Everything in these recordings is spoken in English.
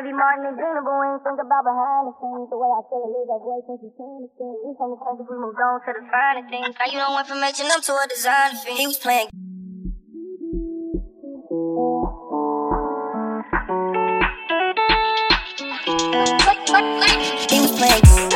Ivy Martin and Gina, but we ain't think about behind the scenes. The way I feel lose our voice when she trying to sing. We from the country, we moved on to the finer things. You don't went from to a designer thing. He was playing. He was playing.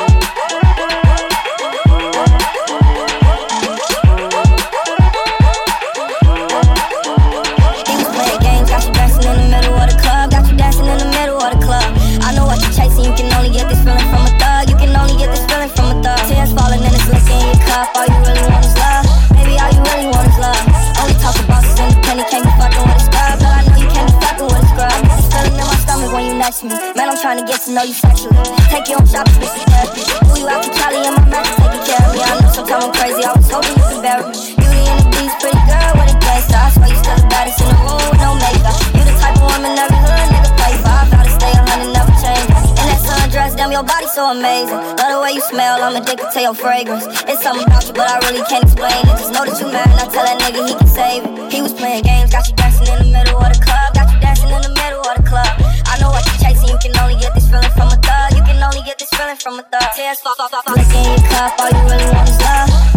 Me, man, I'm trying to get to know you sexually. Take you on shopping, bitch, you therapy. Who you out to Cali and my man taking care of me. I know sometimes I'm crazy, I was hoping you could bear me. Beauty and the beast, pretty girl with a gangster. I swear you still the baddest in the room with no makeup. You the type of woman every hood nigga play for. I to stay a hundred, never change. In that sundress, damn, your body so amazing. Love the way you smell, I'm addicted to your fragrance. It's something about you, but I really can't explain it. Just know that you mad, and I tell that nigga he can save it. He was playing games, got you dancing in the get this feeling from a thug. Tears fall, fall, fall, in your cup, all you really want.